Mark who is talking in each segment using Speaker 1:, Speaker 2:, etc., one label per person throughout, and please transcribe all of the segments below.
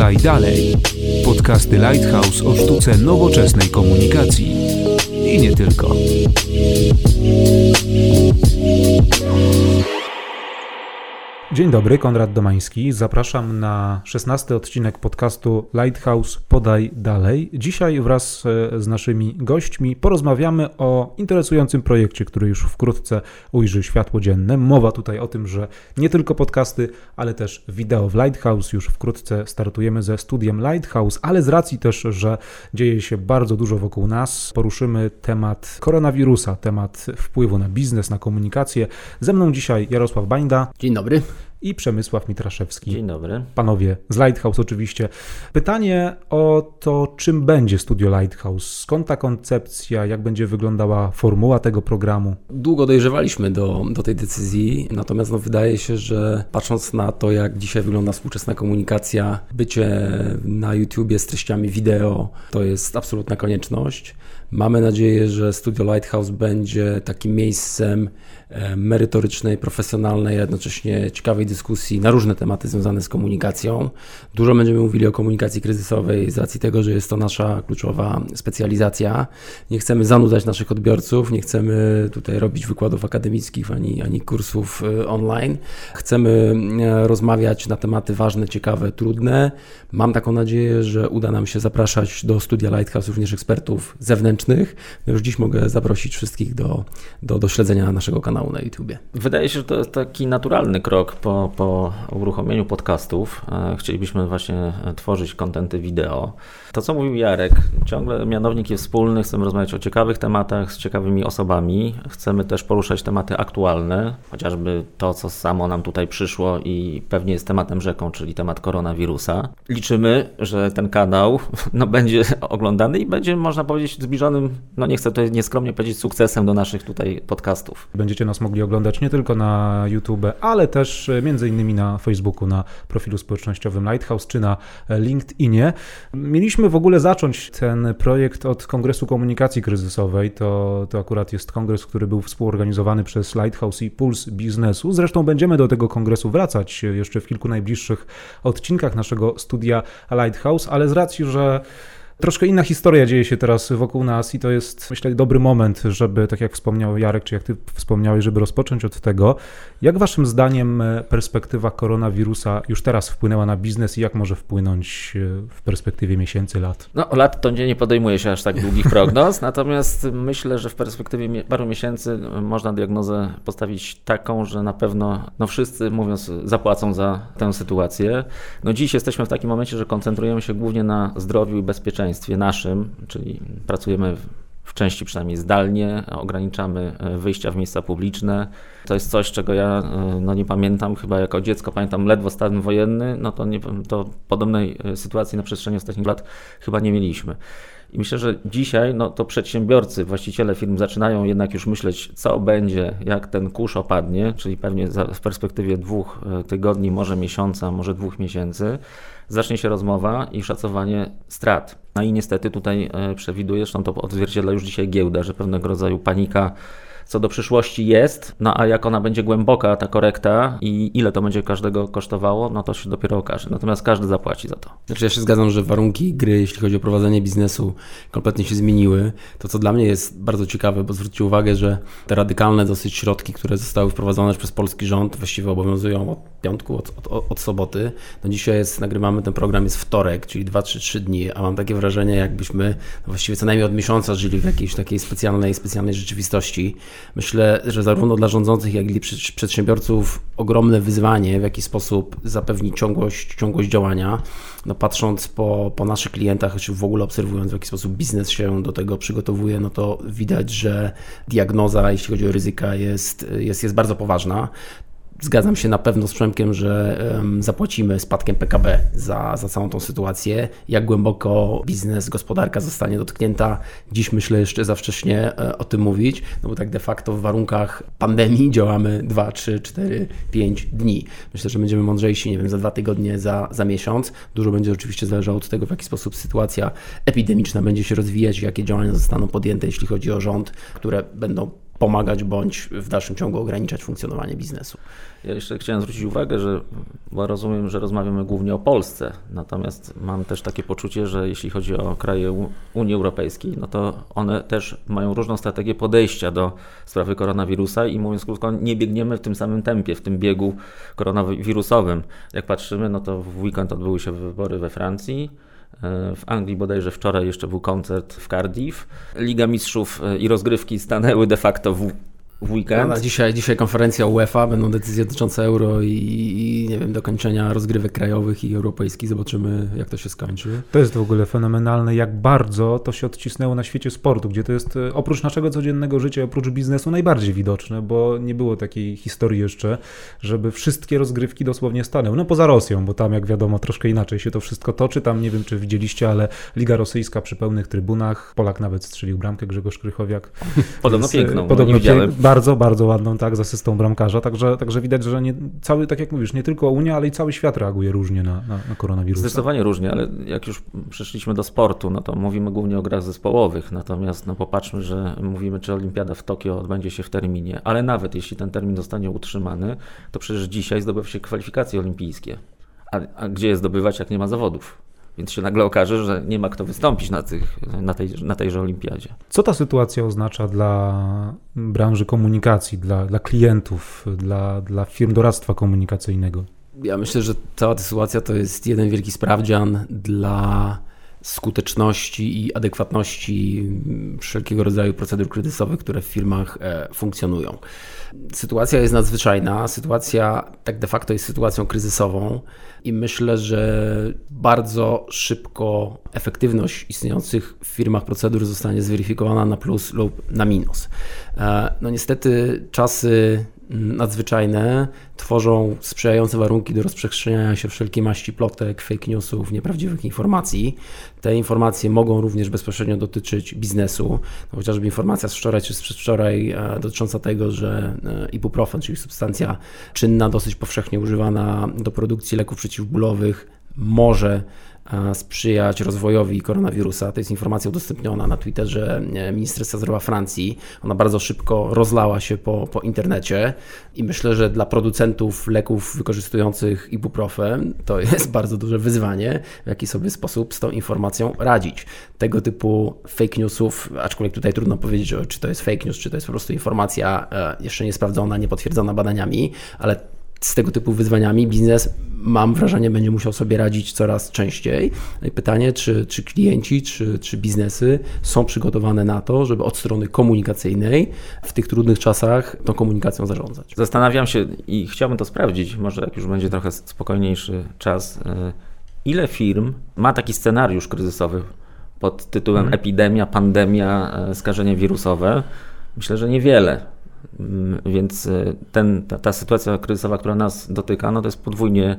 Speaker 1: Podaj dalej. Podcasty Lighthouse o sztuce nowoczesnej komunikacji. I nie tylko.
Speaker 2: Dzień dobry, Konrad Domański. Zapraszam na 16 odcinek podcastu Lighthouse Podaj Dalej. Dzisiaj wraz e, z naszymi gośćmi porozmawiamy o interesującym projekcie, który już wkrótce ujrzy światło dzienne. Mowa tutaj o tym, że nie tylko podcasty, ale też wideo w Lighthouse. Już wkrótce startujemy ze studiem Lighthouse, ale z racji też, że dzieje się bardzo dużo wokół nas, poruszymy temat koronawirusa, temat wpływu na biznes, na komunikację. Ze mną dzisiaj Jarosław Bańda.
Speaker 3: Dzień dobry
Speaker 2: i Przemysław Mitraszewski.
Speaker 4: Dzień dobry.
Speaker 2: Panowie z Lighthouse oczywiście. Pytanie o to, czym będzie studio Lighthouse, skąd ta koncepcja, jak będzie wyglądała formuła tego programu?
Speaker 3: Długo dojrzewaliśmy do, do tej decyzji, natomiast no, wydaje się, że patrząc na to, jak dzisiaj wygląda współczesna komunikacja, bycie na YouTubie z treściami wideo to jest absolutna konieczność. Mamy nadzieję, że Studio Lighthouse będzie takim miejscem e, merytorycznej, profesjonalnej, a jednocześnie ciekawej dyskusji na różne tematy związane z komunikacją. Dużo będziemy mówili o komunikacji kryzysowej z racji tego, że jest to nasza kluczowa specjalizacja. Nie chcemy zanudzać naszych odbiorców, nie chcemy tutaj robić wykładów akademickich ani, ani kursów e, online. Chcemy e, rozmawiać na tematy ważne, ciekawe, trudne. Mam taką nadzieję, że uda nam się zapraszać do Studia Lighthouse również ekspertów zewnętrznych, No już dziś mogę zaprosić wszystkich do, do, do śledzenia naszego kanału na YouTubie.
Speaker 4: Wydaje się, że to jest taki naturalny krok po, po uruchomieniu podcastów. E, chcielibyśmy właśnie tworzyć kontenty wideo. To, co mówił Jarek, ciągle mianownik jest wspólny. Chcemy rozmawiać o ciekawych tematach z ciekawymi osobami. Chcemy też poruszać tematy aktualne, chociażby to, co samo nam tutaj przyszło i pewnie jest tematem rzeką, czyli temat koronawirusa. Liczymy, że ten kanał no, będzie oglądany i będzie, można powiedzieć, zbliżonym, no nie chcę tutaj nieskromnie powiedzieć, sukcesem do naszych tutaj podcastów.
Speaker 2: Będziecie nas mogli oglądać nie tylko na YouTube, ale też e, między innymi na Facebooku, na profilu społecznościowym Lighthouse czy na e, LinkedInie. Mieliśmy w ogóle zacząć ten projekt od Kongresu Komunikacji Kryzysowej. To, to akurat jest kongres, który był współorganizowany przez Lighthouse i Puls Biznesu. Zresztą będziemy do tego kongresu wracać jeszcze w kilku najbliższych odcinkach naszego studia Lighthouse, ale z racji, że Troszkę inna historia dzieje się teraz wokół nas i to jest, myślę, dobry moment, żeby, tak jak wspomniał Jarek, czy jak ty wspomniałeś, żeby rozpocząć od tego. Jak waszym zdaniem e, perspektywa koronawirusa już teraz wpłynęła na biznes i jak może wpłynąć e, w perspektywie miesięcy, lat?
Speaker 4: No, lat to nie, nie podejmuje się aż tak długich prognoz, natomiast myślę, że w perspektywie paru miesięcy można diagnozę postawić taką, że na pewno no wszyscy, mówiąc, zapłacą za tę sytuację. No dziś jesteśmy w takim momencie, że koncentrujemy się głównie na zdrowiu i bezpieczeństwie społeczeństwie naszym, czyli pracujemy w części przynajmniej zdalnie, ograniczamy e, wyjścia w miejsca publiczne. To jest coś, czego ja e, no, nie pamiętam, chyba jako dziecko pamiętam ledwo stan wojenny, no to, nie, to podobnej e, sytuacji na przestrzeni ostatnich lat chyba nie mieliśmy. I myślę, że dzisiaj no, to przedsiębiorcy, właściciele firm zaczynają jednak już myśleć, co będzie, jak ten kurz opadnie, czyli pewnie w perspektywie dwóch tygodni, może miesiąca, może dwóch miesięcy zacznie się rozmowa i szacowanie strat. No i niestety tutaj e, przewiduje, zresztą to odzwierciedla już dzisiaj giełda, że pewnego rodzaju panika co do przyszłości jest, no a jak ona będzie głęboka, ta korekta i ile to będzie każdego kosztowało, no to się dopiero okaże. Natomiast każdy zapłaci za to.
Speaker 3: Znaczy ja się zgadzam, że warunki gry, jeśli chodzi o prowadzenie biznesu, kompletnie się zmieniły. To, co dla mnie jest bardzo ciekawe, bo zwróćcie uwagę, że te radykalne dosyć środki, które zostały wprowadzone przez polski rząd, właściwie obowiązują od piątku, od, od, od soboty. No dzisiaj jest, nagrywamy ten program, jest wtorek, czyli 2-3 dni, a mam takie wrażenie, jakbyśmy właściwie co najmniej od miesiąca żyli w jakiejś takiej specjalnej, specjalnej rzeczywistości. Myślę, że zarówno dla rządzących, jak i przedsiębiorców ogromne wyzwanie, w jaki sposób zapewnić ciągłość, ciągłość działania. No patrząc po, po naszych klientach, czy w ogóle obserwując, w jaki sposób biznes się do tego przygotowuje, no to widać, że diagnoza, jeśli chodzi o ryzyka, jest, jest, jest bardzo poważna. Zgadzam się na pewno z Przemkiem, że zapłacimy spadkiem PKB za, za całą tą sytuację. Jak głęboko biznes, gospodarka zostanie dotknięta, dziś myślę jeszcze za wcześnie e, o tym mówić, no bo tak de facto w warunkach pandemii działamy 2, 3, 4, 5 dni. Myślę, że będziemy mądrzejsi, nie wiem, za dwa tygodnie, za, za miesiąc. Dużo będzie oczywiście zależało od tego, w jaki sposób sytuacja epidemiczna będzie się rozwijać, jakie działania zostaną podjęte, jeśli chodzi o rząd, które będą pomagać bądź w dalszym ciągu ograniczać funkcjonowanie biznesu.
Speaker 4: Ja jeszcze chciałem zwrócić uwagę, że bo rozumiem, że rozmawiamy głównie o Polsce, natomiast mam też takie poczucie, że jeśli chodzi o kraje Unii Europejskiej, no to one też mają różną strategię podejścia do sprawy koronawirusa i mówiąc krótko, nie biegniemy w tym samym tempie, w tym biegu koronawirusowym. Jak patrzymy, no to w weekend odbyły się wybory we Francji, w Anglii bodajże wczoraj jeszcze był koncert w Cardiff. Liga Mistrzów e, i rozgrywki stanęły de facto w w weekend.
Speaker 3: No, dzisiaj, dzisiaj konferencja UEFA, będą decyzje dotyczące euro i, i, nie wiem, dokończenia rozgrywek krajowych i europejskich. Zobaczymy, jak to się skończy.
Speaker 2: To jest w ogóle fenomenalne, jak bardzo to się odcisnęło na świecie sportu, gdzie to jest e, oprócz naszego codziennego życia, oprócz biznesu najbardziej widoczne, bo nie było takiej historii jeszcze, żeby wszystkie rozgrywki dosłownie stanęły. No poza Rosją, bo tam jak wiadomo troszkę inaczej się to wszystko toczy. Tam nie wiem, czy widzieliście, ale Liga Rosyjska przy pełnych trybunach. Polak nawet strzelił bramkę, Grzegorz Krychowiak.
Speaker 4: Podobno Więc, e, piękną.
Speaker 2: Podobno piękną bardzo, bardzo ładną, tak, z asystą bramkarza, także, także widać, że nie, cały, tak jak mówisz, nie tylko Unia, ale i cały świat reaguje różnie na, na, na koronawirusa.
Speaker 4: Zdecydowanie różnie, ale jak już przeszliśmy do sportu, no to mówimy głównie o grach zespołowych, natomiast no popatrzmy, że mówimy, czy Olimpiada w Tokio odbędzie się w terminie, ale nawet jeśli ten termin zostanie utrzymany, to przecież dzisiaj zdobywa się kwalifikacje olimpijskie. A, a gdzie je zdobywać, jak nie ma zawodów? Więc się nagle okaże, że nie ma kto wystąpić na, tych, na, tej, na tejże olimpiadzie.
Speaker 2: Co ta sytuacja oznacza dla branży komunikacji, dla, dla klientów, dla, dla firm doradztwa komunikacyjnego?
Speaker 3: Ja myślę, że cała ta sytuacja to jest jeden wielki sprawdzian dla skuteczności i adekwatności wszelkiego rodzaju procedur kryzysowych, które w firmach e, funkcjonują. Sytuacja jest nadzwyczajna, sytuacja tak de facto jest sytuacją kryzysową i myślę, że bardzo szybko efektywność istniejących w firmach procedur zostanie zweryfikowana na plus lub na minus. E, no niestety czasy nadzwyczajne tworzą sprzyjające warunki do rozprzestrzeniania się wszelkiej maści plotek, fake newsów, nieprawdziwych informacji. Te informacje mogą również bezpośrednio dotyczyć biznesu. No, chociażby informacja z wczoraj czy z przedwczoraj e, dotycząca tego, że e, ibuprofen, czyli substancja czynna, dosyć powszechnie używana do produkcji leków przeciwbólowych, może sprzyjać rozwojowi koronawirusa. To jest informacja udostępniona na Twitterze e, Ministerstwa Zdrowia Francji. Ona bardzo szybko rozlała się po, po internecie i myślę, że dla producentów leków wykorzystujących ibuprofen to jest bardzo duże wyzwanie, w jaki sobie sposób z tą informacją radzić. Tego typu fake newsów, aczkolwiek tutaj trudno powiedzieć, czy to jest fake news, czy to jest po prostu informacja e, jeszcze niesprawdzona, niepotwierdzona badaniami, ale z tego typu wyzwaniami biznes, mam wrażenie, będzie musiał sobie radzić coraz częściej. No pytanie, czy, czy klienci, czy, czy biznesy są przygotowane na to, żeby od strony komunikacyjnej w tych trudnych czasach tą komunikacją zarządzać.
Speaker 4: Zastanawiam się i chciałbym to sprawdzić, może jak już będzie trochę spokojniejszy czas, y, ile firm ma taki scenariusz kryzysowy pod tytułem hmm. epidemia, pandemia, y, skażenie wirusowe? Myślę, że niewiele. Mm, więc y, ten, ta, ta sytuacja kryzysowa, która nas dotyka, no to jest podwójnie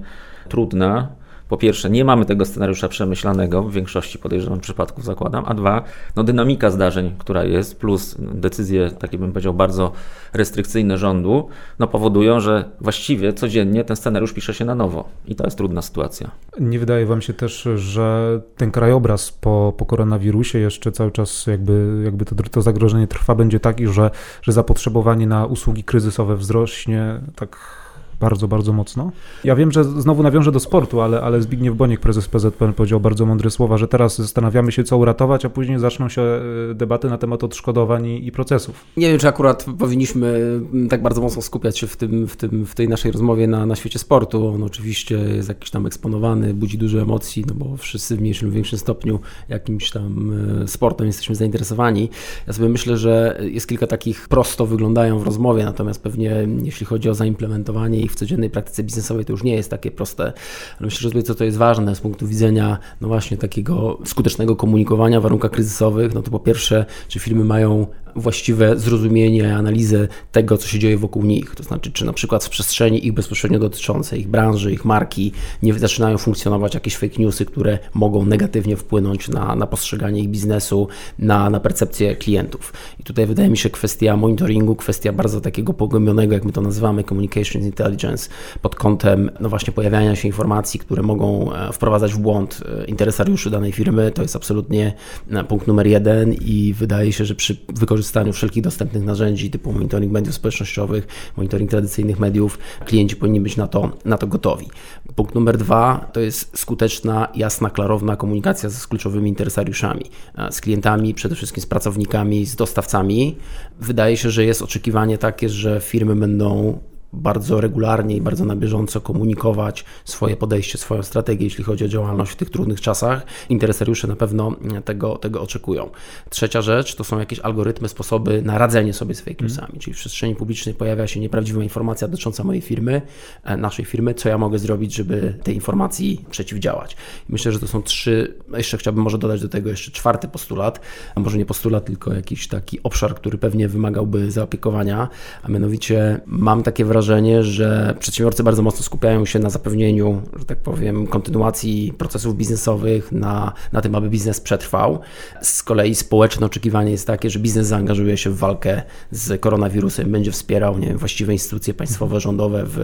Speaker 4: trudna po pierwsze, nie mamy tego scenariusza przemyślanego, w większości podejrzewam przypadków zakładam, a dwa, no dynamika zdarzeń, która jest, plus decyzje, takie bym powiedział, bardzo restrykcyjne rządu, no powodują, że właściwie codziennie ten scenariusz pisze się na nowo i to jest trudna sytuacja.
Speaker 2: Nie wydaje Wam się też, że ten krajobraz po, po koronawirusie jeszcze cały czas jakby, jakby to, to zagrożenie trwa, będzie taki, że, że zapotrzebowanie na usługi kryzysowe wzrośnie tak bardzo, bardzo mocno. Ja wiem, że znowu nawiążę do sportu, ale, ale Zbigniew Boniek, prezes PZPN, powiedział bardzo mądre słowa, że teraz zastanawiamy się, co uratować, a później zaczną się e, debaty na temat odszkodowań i, i procesów.
Speaker 3: Nie wiem, czy akurat powinniśmy mm, tak bardzo mocno skupiać się w, tym, w, tym, w tej naszej rozmowie na, na świecie sportu. On oczywiście jest jakiś tam eksponowany, budzi dużo emocji, no bo wszyscy w mniejszym lub większym stopniu jakimś tam e, sportem jesteśmy zainteresowani. Ja sobie myślę, że jest kilka takich prosto wyglądają w rozmowie, natomiast pewnie jeśli chodzi o zaimplementowanie ich w codziennej praktyce biznesowej to już nie jest takie proste. Ale myślę, że co to jest ważne z punktu widzenia no właśnie takiego skutecznego komunikowania w warunkach kryzysowych, no to po pierwsze, czy firmy mają właściwe zrozumienie, analizę tego, co się dzieje wokół nich. To znaczy, czy na przykład w przestrzeni ich bezpośrednio dotyczącej, ich branży, ich marki, nie zaczynają funkcjonować jakieś fake newsy, które mogą negatywnie wpłynąć na, na postrzeganie ich biznesu, na, na percepcję klientów. I tutaj wydaje mi się kwestia monitoringu, kwestia bardzo takiego pogłębionego, jak my to nazywamy, communications intelligence, pod kątem, no właśnie, pojawiania się informacji, które mogą e, wprowadzać w błąd e, interesariuszy danej firmy. To jest absolutnie e, punkt numer jeden i wydaje się, że przy wykorzystaniu wykorzystaniu wszelkich dostępnych narzędzi typu monitoring mediów społecznościowych, monitoring tradycyjnych mediów. Klienci powinni być na to, na to gotowi. Punkt numer dwa to jest skuteczna, jasna, klarowna komunikacja z kluczowymi interesariuszami, z klientami, przede wszystkim z pracownikami, z dostawcami. Wydaje się, że jest oczekiwanie takie, że firmy będą bardzo regularnie i bardzo na bieżąco komunikować swoje podejście, swoją strategię, jeśli chodzi o działalność w tych trudnych czasach. Interesariusze na pewno tego, tego oczekują. Trzecia rzecz to są jakieś algorytmy, sposoby na radzenie sobie z fake mhm. newsami, mm. czyli w przestrzeni publicznej pojawia się nieprawdziwa informacja dotycząca mojej firmy, e, naszej firmy, co ja mogę zrobić, żeby tej informacji przeciwdziałać. myślę, że to są trzy, jeszcze chciałbym może dodać do tego jeszcze czwarty postulat, a może nie postulat, tylko jakiś taki obszar, który pewnie wymagałby zaopiekowania, a mianowicie mam takie wrażenie, wrażenie, że przedsiębiorcy bardzo mocno skupiają się na zapewnieniu, że tak powiem, kontynuacji procesów biznesowych, na, na tym, aby biznes przetrwał. Z kolei społeczne oczekiwanie jest takie, że biznes zaangażuje się w walkę z koronawirusem, będzie wspierał nie wiem, właściwe instytucje państwowe, rządowe w,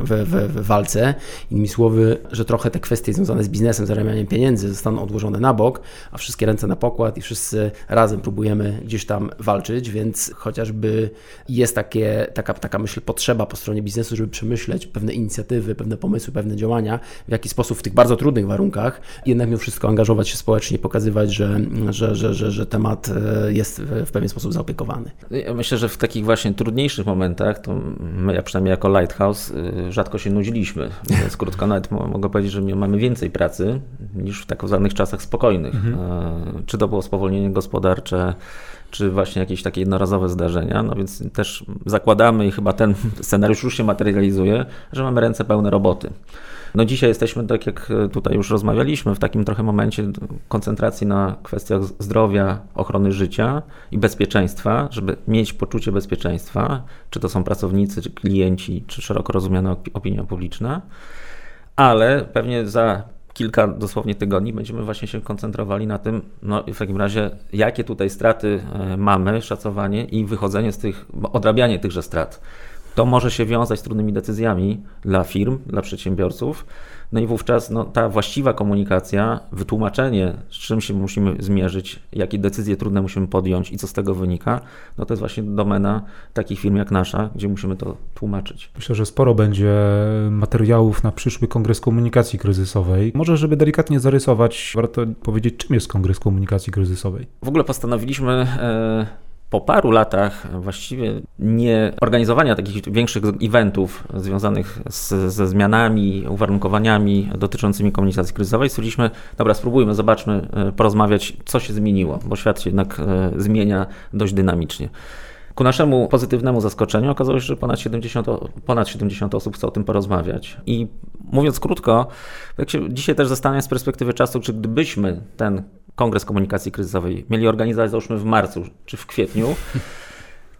Speaker 3: w, w, w walce. Innymi słowy, że trochę te kwestie związane z biznesem, zarabianiem pieniędzy zostaną odłożone na bok, a wszystkie ręce na pokład i wszyscy razem próbujemy gdzieś tam walczyć, więc chociażby jest takie, taka, taka myśl, potrzeba po stronie biznesu, żeby przemyśleć pewne inicjatywy, pewne pomysły, pewne działania, w jaki sposób w tych bardzo trudnych warunkach jednak mimo wszystko angażować się społecznie, pokazywać, że, że, że, że, że temat e, jest w pewien sposób zaopiekowany.
Speaker 4: Ja myślę, że w takich właśnie trudniejszych momentach, to my, ja przynajmniej jako Lighthouse, e, rzadko się nudziliśmy. Więc krótko nawet mogę powiedzieć, że mamy więcej pracy niż w tak zwanych czasach spokojnych. Mhm. E, czy to było spowolnienie gospodarcze, czy właśnie jakieś takie jednorazowe zdarzenia. No więc też zakładamy i chyba ten scenariusz już się materializuje, że mamy ręce pełne roboty. No dzisiaj jesteśmy, tak jak tutaj już rozmawialiśmy, w takim trochę momencie koncentracji na kwestiach zdrowia, ochrony życia i bezpieczeństwa, żeby mieć poczucie bezpieczeństwa, czy to są pracownicy, czy klienci, czy szeroko rozumiana opinia publiczna. Ale pewnie za kilka dosłownie tygodni będziemy właśnie się koncentrowali na tym, no w takim razie, jakie tutaj straty e, mamy, szacowanie i wychodzenie z tych, odrabianie tychże strat. To może się wiązać z trudnymi decyzjami dla firm, dla przedsiębiorców. No i wówczas no, ta właściwa komunikacja, wytłumaczenie, z czym się musimy zmierzyć, jakie decyzje trudne musimy podjąć i co z tego wynika, no to jest właśnie domena takich firm jak nasza, gdzie musimy to tłumaczyć.
Speaker 2: Myślę, że sporo będzie materiałów na przyszły Kongres Komunikacji Kryzysowej. Może, żeby delikatnie zarysować, warto powiedzieć, czym jest Kongres Komunikacji Kryzysowej.
Speaker 4: W ogóle postanowiliśmy. E, po paru latach właściwie nie organizowania takich większych eventów związanych z, ze zmianami, uwarunkowaniami dotyczącymi komunikacji kryzysowej, stwierdziliśmy, dobra, spróbujmy, zobaczmy, e, porozmawiać, co się zmieniło, bo świat się jednak e, zmienia dość dynamicznie. Ku naszemu pozytywnemu zaskoczeniu okazało się, że ponad 70, ponad 70 osób chce o tym porozmawiać. I mówiąc krótko, jak się dzisiaj też zastanawiam z perspektywy czasu, czy gdybyśmy ten Kongres Komunikacji Kryzysowej mieli organizować załóżmy w marcu czy w kwietniu,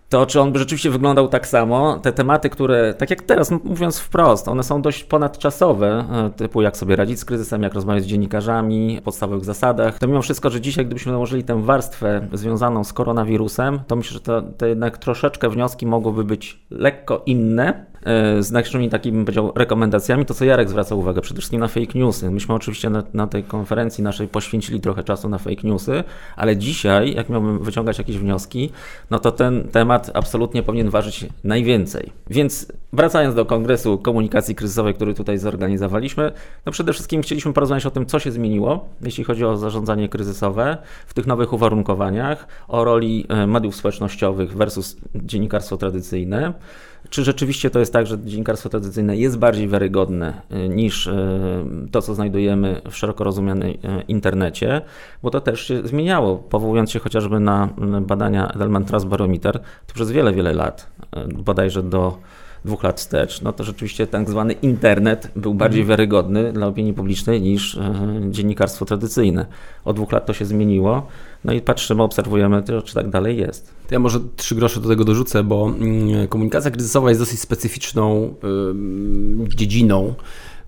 Speaker 4: to czy on by rzeczywiście wyglądał tak samo? Te tematy, które, tak jak teraz, mówiąc wprost, one są dość ponadczasowe, e, typu jak sobie radzić z kryzysem, jak rozmawiać z dziennikarzami, podstawowych zasadach, to mimo wszystko, że dzisiaj, gdybyśmy nałożyli tę warstwę związaną z koronawirusem, to myślę, że to, to jednak troszeczkę wnioski mogłyby być lekko inne, E, z naszymi takimi, powiedział, rekomendacjami, to co Jarek zwraca uwagę, przede wszystkim na fake newsy. Myśmy oczywiście na, na, tej konferencji naszej poświęcili trochę czasu na fake newsy, ale dzisiaj, jak miałbym wyciągać jakieś wnioski, no to ten temat absolutnie powinien ważyć najwięcej. Więc wracając do Kongresu Komunikacji Kryzysowej, który tutaj zorganizowaliśmy, no przede wszystkim chcieliśmy porozmawiać o tym, co się zmieniło, jeśli chodzi o zarządzanie kryzysowe w tych nowych uwarunkowaniach, o roli e, mediów społecznościowych versus dziennikarstwo tradycyjne, czy rzeczywiście to jest tak, że dziennikarstwo tradycyjne jest bardziej wiarygodne y, niż y, to, co znajdujemy w szeroko rozumianej y, internecie? Bo to też się zmieniało. Powołując się chociażby na badania Edelman Trust Barometer, to przez wiele, wiele lat, bodajże do dwóch lat wstecz, no to rzeczywiście tak zwany internet był bardziej mhm. wiarygodny dla opinii publicznej niż dziennikarstwo tradycyjne. Od dwóch lat to się zmieniło. No i patrzymy, obserwujemy, czy tak dalej jest.
Speaker 3: To ja może trzy grosze do tego dorzucę, bo mm, komunikacja kryzysowa jest dosyć specyficzną dziedziną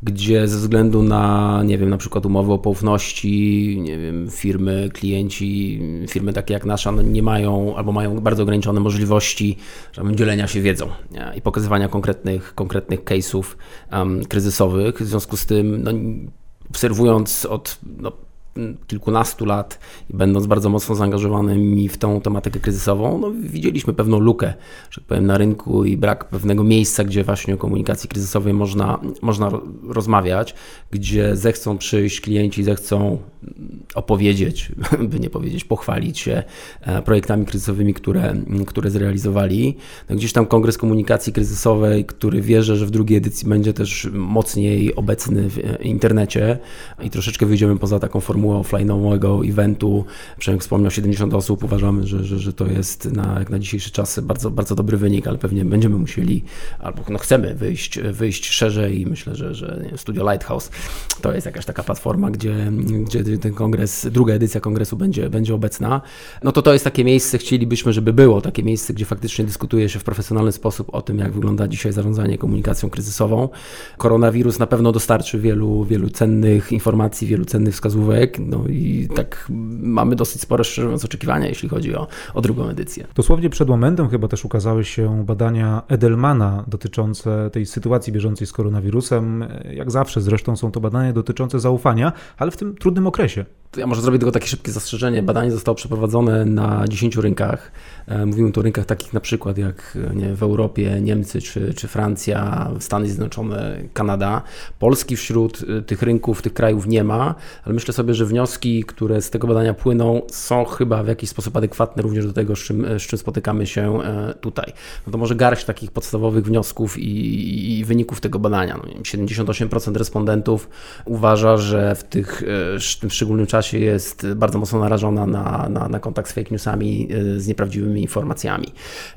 Speaker 3: gdzie ze względu na, nie wiem, na przykład umowy o poufności, nie wiem, firmy, klienci, firmy takie jak nasza, no nie mają albo mają bardzo ograniczone możliwości żeby dzielenia się wiedzą nie? i pokazywania konkretnych, konkretnych case'ów um, kryzysowych. W związku z tym, no, obserwując od no, kilkunastu lat i będąc bardzo mocno zaangażowanymi w tą tematykę kryzysową, no, widzieliśmy pewną lukę, że tak powiem, na rynku i brak pewnego miejsca, gdzie właśnie o komunikacji kryzysowej można, można rozmawiać, gdzie zechcą przyjść klienci, zechcą opowiedzieć, by nie powiedzieć, pochwalić się e, projektami kryzysowymi, które, które zrealizowali. No, gdzieś tam Kongres Komunikacji Kryzysowej, który wierzę, że w drugiej edycji będzie też mocniej obecny w internecie i troszeczkę wyjdziemy poza taką formułę offline'owego eventu. Przemek wspomniał 70 osób, uważamy, że, że, że to jest na, jak na dzisiejsze czasy bardzo, bardzo dobry wynik, ale pewnie będziemy musieli, albo no chcemy wyjść, wyjść szerzej i myślę, że, że Studio Lighthouse to jest jakaś taka platforma, gdzie, gdzie ten kongres, druga edycja kongresu będzie, będzie obecna. No to to jest takie miejsce, chcielibyśmy, żeby było takie miejsce, gdzie faktycznie dyskutuje się w profesjonalny sposób o tym, jak wygląda dzisiaj zarządzanie komunikacją kryzysową. Koronawirus na pewno dostarczy wielu, wielu cennych informacji, wielu cennych wskazówek, no i tak mamy dosyć spore, szczerze mówiąc, oczekiwania, jeśli chodzi o, o drugą edycję.
Speaker 2: Dosłownie przed momentem chyba też ukazały się badania Edelmana dotyczące tej sytuacji bieżącej z koronawirusem. Jak zawsze zresztą są to badania dotyczące zaufania, ale w tym trudnym okresie.
Speaker 3: Ja może zrobię tylko takie szybkie zastrzeżenie. Badanie zostało przeprowadzone na 10 rynkach. E, mówimy tu o rynkach takich na przykład jak nie, w Europie Niemcy czy, czy Francja, Stany Zjednoczone, Kanada. Polski wśród e, tych rynków, tych krajów nie ma, ale myślę sobie, że wnioski, które z tego badania płyną, są chyba w jakiś sposób adekwatne również do tego, z czym, z czym spotykamy się e, tutaj. No to może garść takich podstawowych wniosków i, i wyników tego badania. No, 78% respondentów uważa, że w, tych, w tym szczególnym czasie jest bardzo mocno narażona na, na, na kontakt z fake newsami, z nieprawdziwymi informacjami.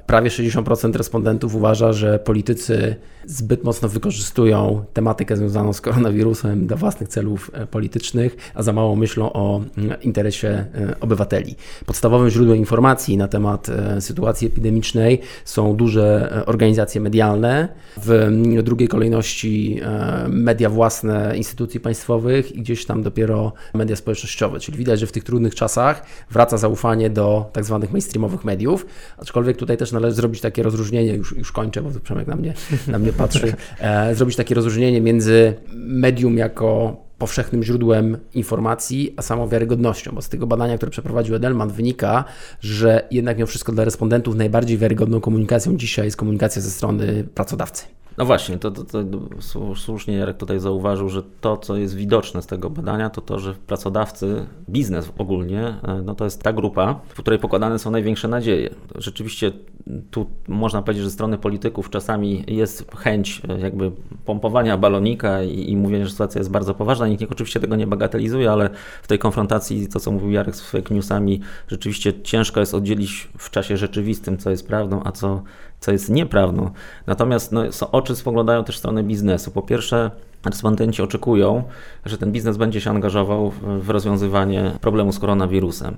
Speaker 3: Prawie 60% respondentów uważa, że politycy zbyt mocno wykorzystują tematykę związaną z koronawirusem dla własnych celów e, politycznych, a za mało myślą o mm, interesie e, obywateli. Podstawowym źródłem informacji na temat e, sytuacji epidemicznej są duże organizacje medialne, w mm, drugiej kolejności media własne instytucji państwowych i gdzieś tam dopiero media społecznościowe. Czyli widać, że w tych trudnych czasach wraca zaufanie do tak zwanych mainstreamowych mediów, aczkolwiek tutaj też należy zrobić takie rozróżnienie, już, już kończę, bo Przemek na mnie, na mnie patrzy, e, zrobić takie rozróżnienie między medium jako powszechnym źródłem informacji, a samą wiarygodnością, bo z tego badania, które przeprowadził Edelman, wynika, że jednak mimo wszystko dla respondentów najbardziej wiarygodną komunikacją dzisiaj jest komunikacja ze strony pracodawcy.
Speaker 4: No właśnie, to, to, to, słusznie Jarek tutaj zauważył, że to, co jest widoczne z tego badania, to to, że pracodawcy, biznes ogólnie, e, no to jest ta grupa, w której pokładane są największe nadzieje. Rzeczywiście tu można powiedzieć, że ze strony polityków czasami jest chęć e, jakby pompowania balonika i, i mówienia, że sytuacja jest bardzo poważna. Nikt oczywiście tego nie bagatelizuje, ale w tej konfrontacji, to co mówił Jarek z fake newsami, rzeczywiście ciężko jest oddzielić w czasie rzeczywistym, co jest prawdą, a co co jest nieprawdą. Natomiast no, oczy spoglądają też w stronę biznesu. Po pierwsze, respondenci oczekują, że ten biznes będzie się angażował w rozwiązywanie problemu z koronawirusem.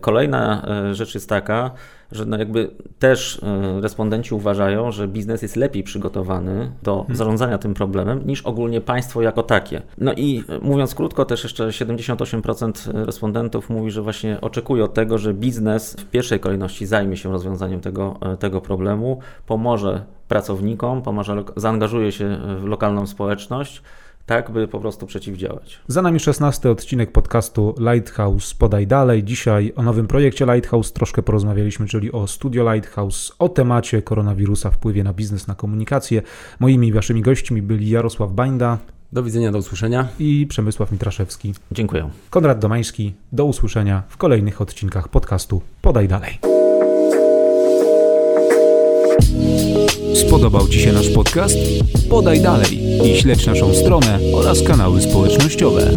Speaker 4: Kolejna e, rzecz jest taka, że no jakby też e, respondenci uważają, że biznes jest lepiej przygotowany do hmm. zarządzania tym problemem niż ogólnie państwo jako takie. No i e, mówiąc krótko, też jeszcze 78% respondentów mówi, że właśnie oczekuje od tego, że biznes w pierwszej kolejności zajmie się rozwiązaniem tego, tego problemu, pomoże pracownikom, pomoże, zaangażuje się w lokalną społeczność tak by po prostu przeciwdziałać.
Speaker 2: Za nami 16 odcinek podcastu Lighthouse Podaj Dalej. Dzisiaj o nowym projekcie Lighthouse troszkę porozmawialiśmy, czyli o Studio Lighthouse, o temacie koronawirusa, wpływie na biznes, na komunikację. Moimi i waszymi gośćmi byli Jarosław Bańda.
Speaker 3: Do widzenia, do usłyszenia.
Speaker 2: I Przemysław Mitraszewski.
Speaker 4: Dziękuję.
Speaker 2: Konrad Domański. Do usłyszenia w kolejnych odcinkach podcastu Podaj Dalej.
Speaker 1: Spodobał Ci się nasz podcast? Podaj dalej i śledź naszą stronę oraz kanały społecznościowe.